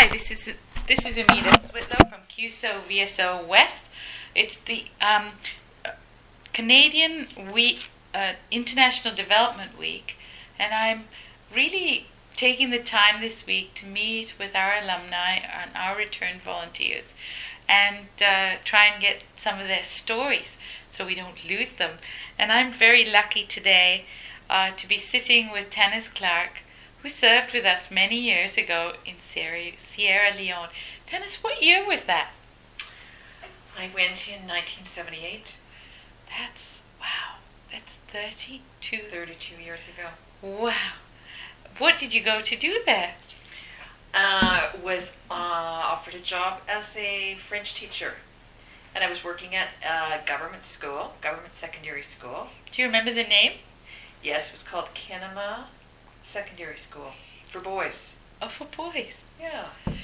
Hi, this is this is Amita Switlow from CUSO VSO West. It's the um, Canadian Week, uh, International Development Week, and I'm really taking the time this week to meet with our alumni and our return volunteers, and uh, try and get some of their stories so we don't lose them. And I'm very lucky today uh, to be sitting with Tanis Clark who served with us many years ago in Sierra, Sierra Leone. Tanis, what year was that? I went in 1978, That's, wow, that's 32. 32 years ago. Wow. What did you go to do there? Uh, was uh, offered a job as a French teacher, and I was working at a government school, government secondary school. Do you remember the name? Yes, it was called Kenema Secondary School for boys. Oh, for boys. Yeah. Did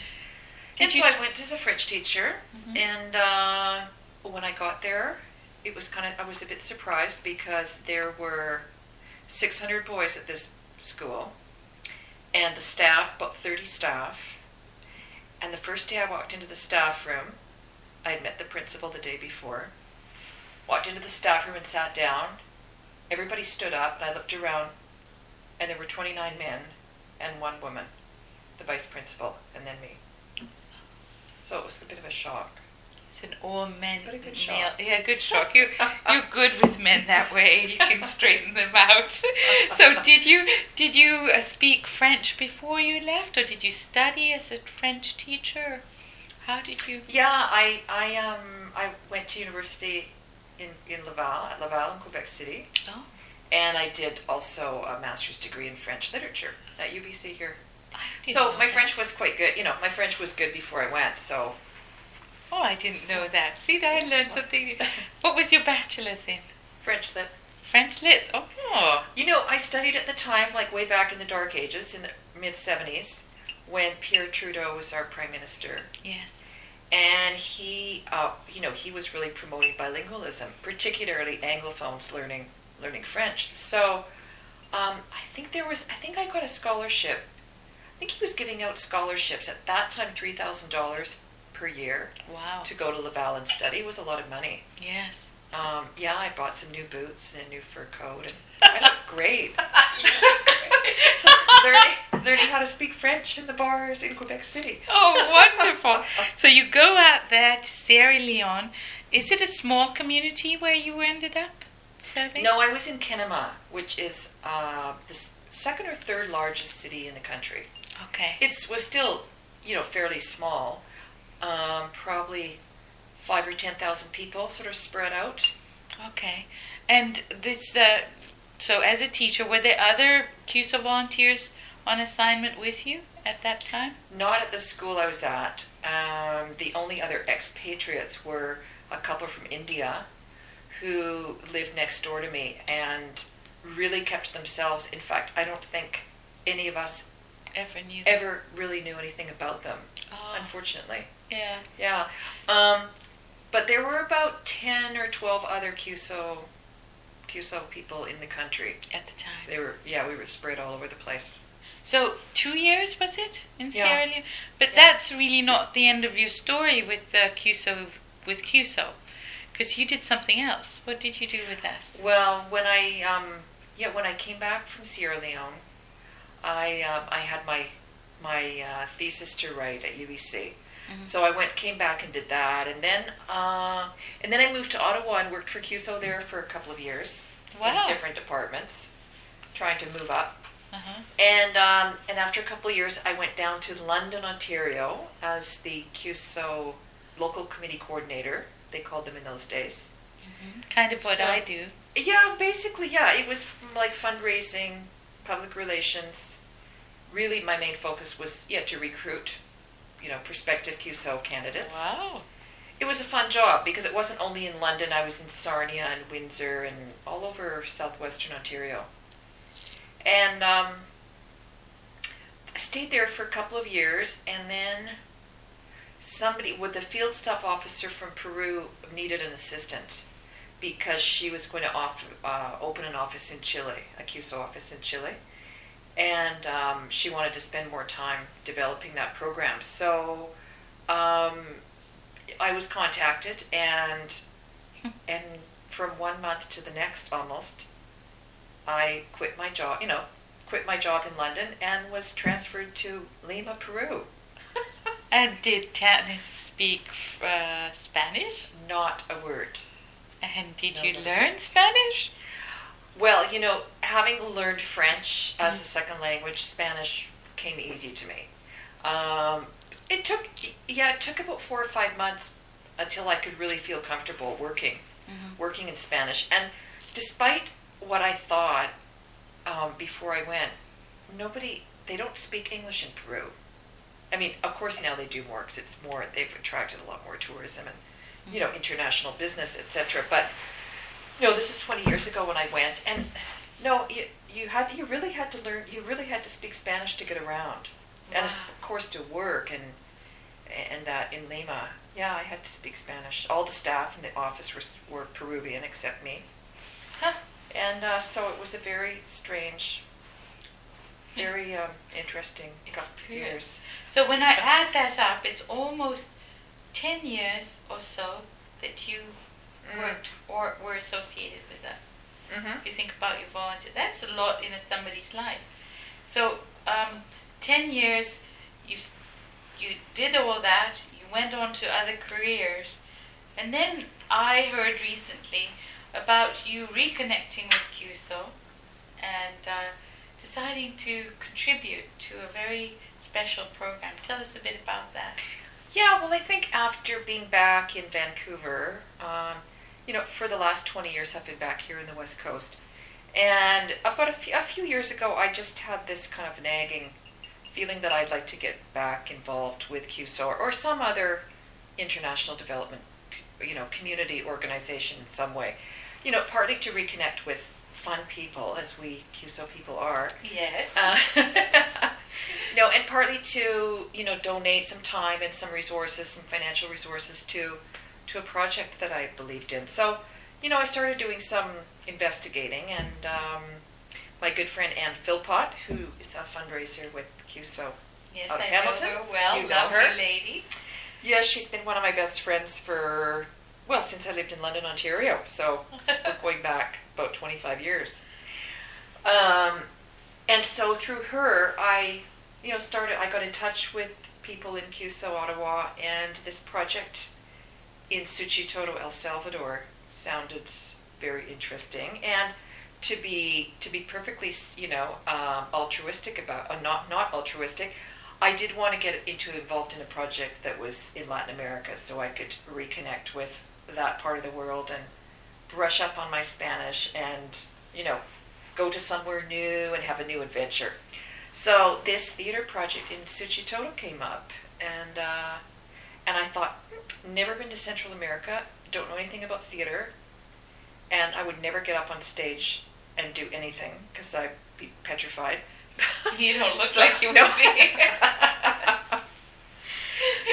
and you so I went as a French teacher, Mhm. and uh, when I got there, it was kind of I was a bit surprised because there were 600 boys at this school, and the staff about 30 staff. And the first day I walked into the staff room, I had met the principal the day before. Walked into the staff room and sat down. Everybody stood up, and I looked around, and there were 29 men and one woman, the vice principal, and then me. So it was a bit of a shock. It's an all men. But a good male- shock. Yeah, good shock. You, you're good with men that way. You can straighten them out. so, did you did you uh, speak French before you left, or did you study as a French teacher? How did you? Yeah, I I um I went to university in in Laval at Laval in Quebec City, Oh, and I did also a master's degree in French literature at UBC here. So my that. French was quite good. You know, my French was good before I went. So Oh, I didn't know that. See, I learned something. What was your bachelor's in? French lit. French lit. Oh, You know, I studied at the time, like way back in the Dark Ages, in the mid '70s, when Pierre Trudeau was our prime minister. yes. and he uh, you know he was really promoting bilingualism particularly anglophones learning learning french so um, i think there was i think i got a scholarship i think he was giving out scholarships at that time $3000 per year Wow. to go to laval and study it was a lot of money Yes. um, yeah i bought some new boots and a new fur coat and i looked great learning, learning how to speak french in the bars in quebec city Oh, wonderful. So you go out there to Sierra Leone. Is it a small community where you ended up No, I was in Kenema, which is uh, the second or third largest city in the country. Okay. It was still, you know, fairly small, um, probably five or ten thousand people, sort of spread out. Okay. And this, uh, so as a teacher, were there other CUSO volunteers on assignment with you at that time? Not at the school I was at. Um, the only other expatriates were a couple from India who lived next door to me and really kept themselves. In fact, I don't think any of us Ever knew? ever really knew anything about them, Oh, unfortunately. yeah. Yeah. Um, but there were about 10 or 12 other CUSO, CUSO people in the country. At the time. They were, yeah, we were spread all over the place. So two years was it in Yeah. Sierra Leone? But Yeah. that's really not the end of your story with uh, CUSO with CUSO, because you did something else. What did you do with us? Well, when I, um, yeah, when I came back from Sierra Leone, I, um, I had my, my uh, thesis to write at UBC. Mhm. So I went, came back and did that, and then, uh, and then I moved to Ottawa and worked for CUSO there for a couple of years Wow. in different departments, trying to move up. Uh-huh. And um, and after a couple of years, I went down to London, Ontario, as the CUSO local committee coordinator. They called them in those days. Mhm. Kind of what So- I do. Yeah, basically, yeah. It was from like fundraising, public relations. Really, my main focus was yeah to recruit, you know, prospective CUSO candidates. Wow. It was a fun job because it wasn't only in London. I was in Sarnia and Windsor and all over southwestern Ontario. And um, I stayed there for a couple of years, and then somebody, with the field staff officer from Peru, needed an assistant because she was going to off, uh, open an office in Chile, a CUSO office in Chile. and um, she wanted to spend more time developing that program. So um, I was contacted, and and from one month to the next, almost, I quit my job. You know, quit my job in London and was transferred to Lima, Peru. And did Tanis speak uh, Spanish? Not a word. And did No, you no. learn Spanish? Well, you know, having learned French as a second language, Spanish came easy to me. Um, it took, yeah, it took about four or five months until I could really feel comfortable working, Mhm. working in Spanish. And despite what I thought um, before I went, nobody, they don't speak English in Peru. I mean, of course now they do more because it's more, they've attracted a lot more tourism and, you know, international business, etc. But no, this is 20 years ago when I went, and no, you, you had you really had to learn. You really had to speak Spanish to get around, and of course to work and and that in Lima. Yeah, I had to speak Spanish. All the staff in the office were were Peruvian except me, Huh. and uh, so it was a very strange, very um, interesting Experience. years. So when I add that up, it's almost 10 years or so that you Mm. worked or were associated with us. Mm-hmm. If you think about your volunteer, that's a lot in a, somebody's life. So, um, 10 years, you, you did all that, you went on to other careers, and then I heard recently about you reconnecting with CUSO and uh, deciding to contribute to a very special program. Tell us a bit about that. Yeah, well, I think after being back in Vancouver, um, you know, for the last 20 years, I've been back here in the West Coast. And about a few, a few years ago, I just had this kind of nagging feeling that I'd like to get back involved with CUSO or, or some other international development, you know, community organization in some way. You know, partly to reconnect with fun people, as we CUSO people are, Yes. uh, no, and partly to you know donate some time and some resources, some financial resources to to a project that I believed in. So, you know, I started doing some investigating, and um, my good friend Anne Philpott, who is a fundraiser with CUSO. yes, of I Hamilton? know her well. You know her? lady. Yes, she's been one of my best friends for well since I lived in London, Ontario. So we're going back about 25 years. Um, and so through her, I, you know, started. I got in touch with people in CUSO Ottawa, and this project in Suchitoto, El Salvador, sounded very interesting. And to be to be perfectly, you know, um, altruistic about, uh, not not altruistic. I did want to get into involved in a project that was in Latin America, so I could reconnect with that part of the world and brush up on my Spanish and, you know, go to somewhere new and have a new adventure. So this theater project in Suchitoto came up, and uh, and I thought, "Hmm, never been to Central America, don't know anything about theater, and I would never get up on stage and do anything because I'd be petrified. You don't look So- like you would no. be.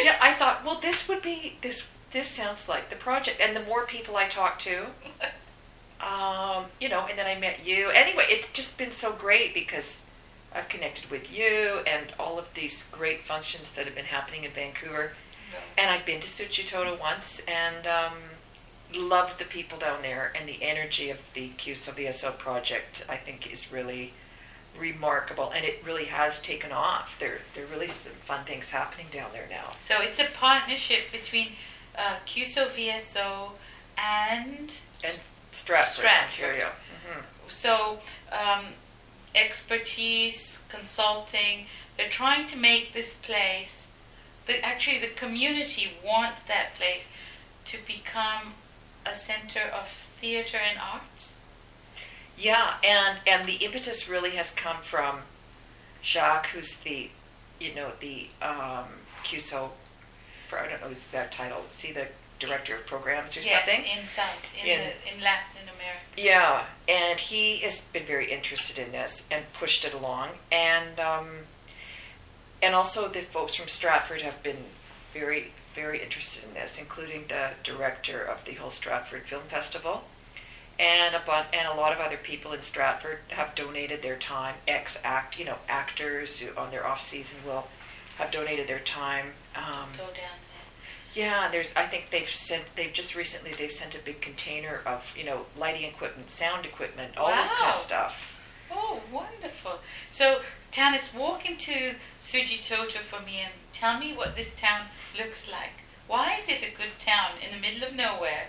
yeah, I thought, well, this would be this. This sounds like the project, and the more people I talk to, um, you know, and then I met you. Anyway, it's just been so great because I've connected with you and all of these great functions that have been happening in Vancouver. And I've been to Suchitoto once and um, loved the people down there and the energy of the CUSO VSO project. I think is really remarkable, and it really has taken off. There, there are really some fun things happening down there now. So it's a partnership between uh, CUSO VSO and And Stratford, Stratford. Ontario. hmm so um, expertise, consulting. They're trying to make this place. The, actually, the community wants that place to become a center of theater and arts. Yeah, and and the impetus really has come from Jacques, who's the, you know, the um, I don't know his exact title. See the director of programs or yes, something? in South, in, In- the, in Latin America. Yeah, and he has been very interested in this and pushed it along, and um, and also the folks from Stratford have been very very interested in this, including the director of the whole Stratford Film Festival, and a bun- and a lot of other people in Stratford have donated their time. Ex act, you know, actors who on their off season will have donated their time. Um, Go down yeah, there's. I think they've sent. They've just recently they sent a big container of you know lighting equipment, sound equipment, all this kind Wow. of stuff. Oh, wonderful. So, Tanis, walk into Suchitoto for me and tell me what this town looks like. Why is it a good town in the middle of nowhere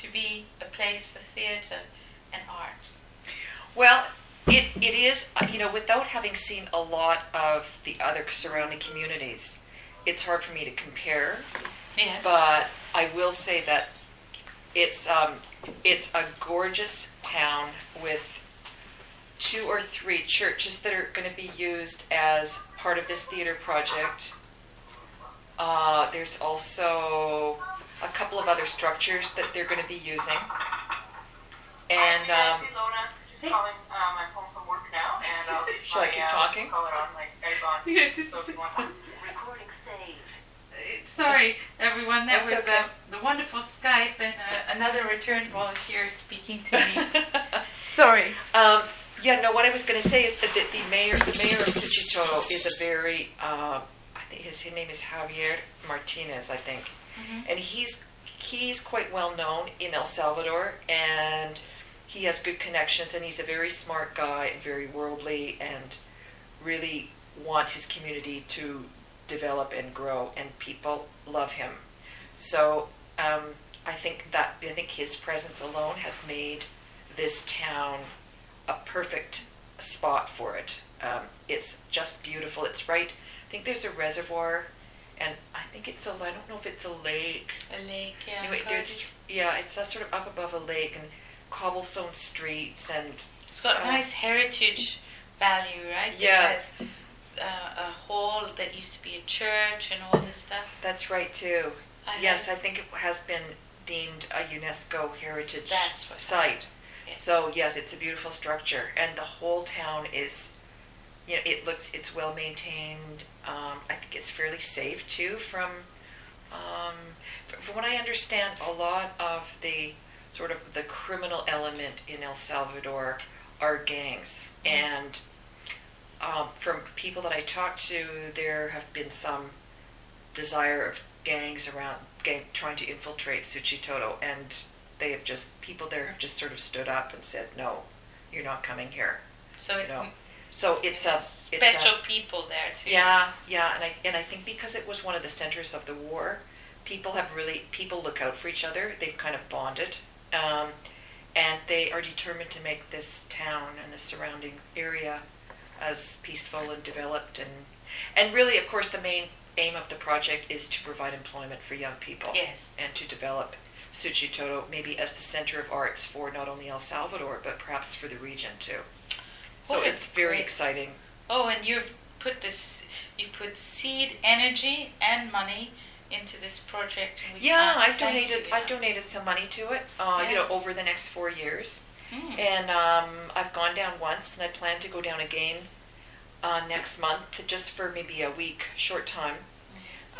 to be a place for theatre and arts? Well, it, it is, uh, you know, without having seen a lot of the other surrounding communities, it's hard for me to compare. Yes. But I will say that it's, um, it's a gorgeous town with two or three churches that are going to be used as part of this theater project. Uh, there's also a couple of other structures that they're going to be using. And um, Nancy Lona, just calling. Um, Sorry, everyone. That That's was okay. uh, the wonderful Skype and uh, another returned volunteer speaking to me. Sorry. Um, yeah, no. What I was going to say is that the, the mayor, the mayor of Suchitoto, is a very, uh, I think his, his name is Javier Martinez, I think, Mhm. and he's he's quite well known in El Salvador, and he has good connections, and he's a very smart guy and very worldly, and really wants his community to develop and grow, and people love him. So um, I think that I think his presence alone has made this town a perfect spot for it. Um, it's just beautiful. It's right. I think there's a reservoir, and I think it's a. I don't know if it's a lake. A lake, yeah. Anyway, yeah, it's sort of up above a lake and cobblestone streets and It's got uh, nice heritage value, right? Yeah. Has uh, a hall that used to be a church and all this stuff. that's right too. I yes, I think it has been deemed a UNESCO heritage That's what site. Yes. So yes, it's a beautiful structure, and the whole town is, you know, it looks it's well maintained. Um, I think it's fairly safe too. From, um, from what I understand, a lot of the sort of the criminal element in El Salvador are gangs, and um, from people that I talked to, there have been some desire of gangs around gang trying to infiltrate Suchitoto, and they have just people there have just sort of stood up and said, "No, you're not coming here." So You know, so it's a it's a- special people there too. yeah, yeah, and I and I think because it was one of the centers of the war, people have really people look out for each other. They've kind of bonded, um, and they are determined to make this town and the surrounding area as peaceful and developed and and really, of course, the main aim of the project is to provide employment for young people Yes. and to develop Suchitoto maybe as the center of arts for not only El Salvador but perhaps for the region too. So Oh, it's very great. exciting. Oh, and you've put this, you've put seed, energy, and money into this project. Yeah, I've donated. you I've donated some money to it. Uh, You know, over the next four years, Hmm. and um, I've gone down once, and I plan to go down again uh, next month, just for maybe a week, short time.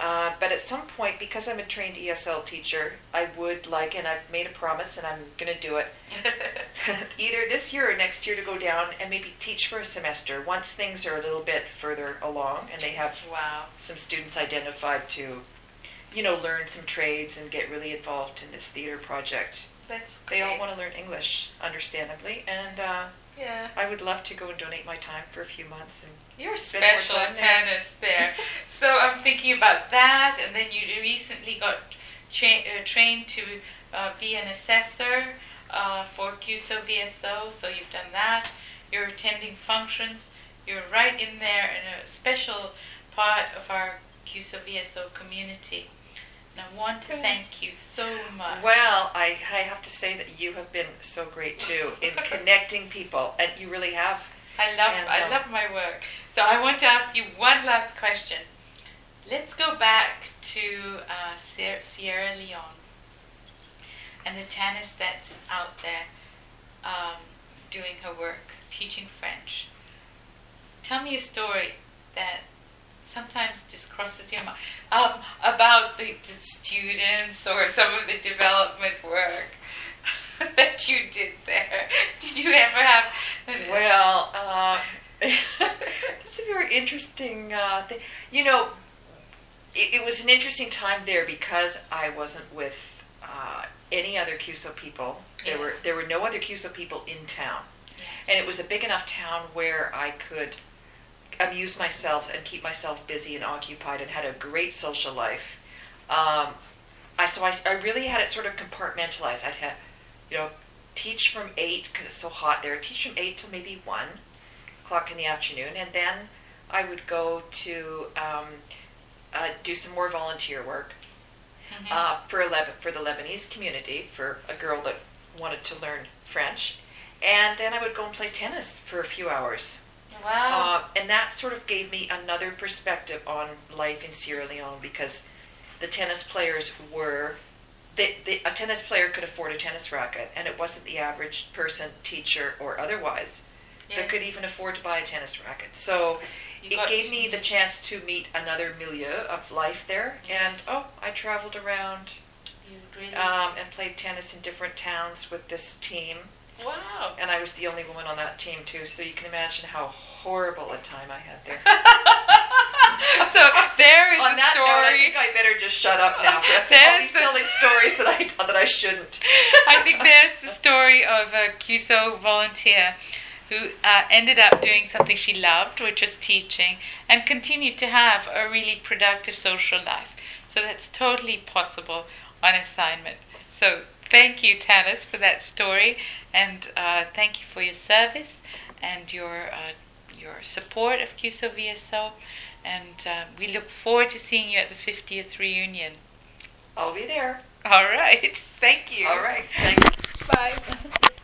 Uh, but at some point, because I'm a trained ESL teacher, I would like, and I've made a promise, and I'm going to do it, either this year or next year to go down and maybe teach for a semester once things are a little bit further along and they have wow. some students identified to, you know, learn some trades and get really involved in this theater project. That's They all great. want to learn English, understandably, and uh, Yeah. I would love to go and donate my time for a few months. And You're Spend more special time there. tennis there. so I'm thinking about that, and then you recently got cha- uh, trained to uh, be an assessor uh, for CUSO VSO, so you've done that. You're attending functions. You're right in there in a special part of our CUSO VSO community. And I want to thank you so much. well, I, I have to say that you have been so great too in connecting people, and you really have. I love And, I um, love my work. So I want to ask you one last question. Let's go back to uh, Sier- Sierra Leone and the Tanis that's out there um, doing her work, teaching French. Tell me a story that sometimes just crosses your mind um, about the, the students or some of the development work. that you did there? Did you ever have? Well, uh, it's a very interesting uh, thing. You know, it, it, was an interesting time there because I wasn't with uh, any other CUSO people. There Yes. were there were no other CUSO people in town, Yes. and it was a big enough town where I could amuse myself and keep myself busy and occupied, and had a great social life. Um, I so I, I really had it sort of compartmentalized. I'd have, you know, teach from eight because it's so hot there. Teach from eight till maybe one o'clock in the afternoon, and then I would go to um, uh, do some more volunteer work Mhm. uh, for Leb- for the Lebanese community for a girl that wanted to learn French, and then I would go and play tennis for a few hours. Wow. Uh, and that sort of gave me another perspective on life in Sierra Leone because the tennis players were. They, they, a tennis player could afford a tennis racket, and it wasn't the average person, teacher, or otherwise that could even afford to buy a tennis racket. So You it gave me the chance to meet another milieu of life there. And oh, I traveled around really. um, and played tennis in different towns with this team. Wow. And I was the only woman on that team too, so you can imagine how horrible a time I had there. so there is on a that note, I think I better just shut up now. There's the telling stories that I thought that I shouldn't. I think there's the story of a CUSO volunteer who uh, ended up doing something she loved, which was teaching, and continued to have a really productive social life. So that's totally possible on assignment. So thank you, Tanis, for that story, and uh, thank you for your service and your uh, your support of CUSO VSO. And uh, we look forward to seeing you at the 50th reunion. I'll be there. All right. Thank you. All right. Thanks. Bye.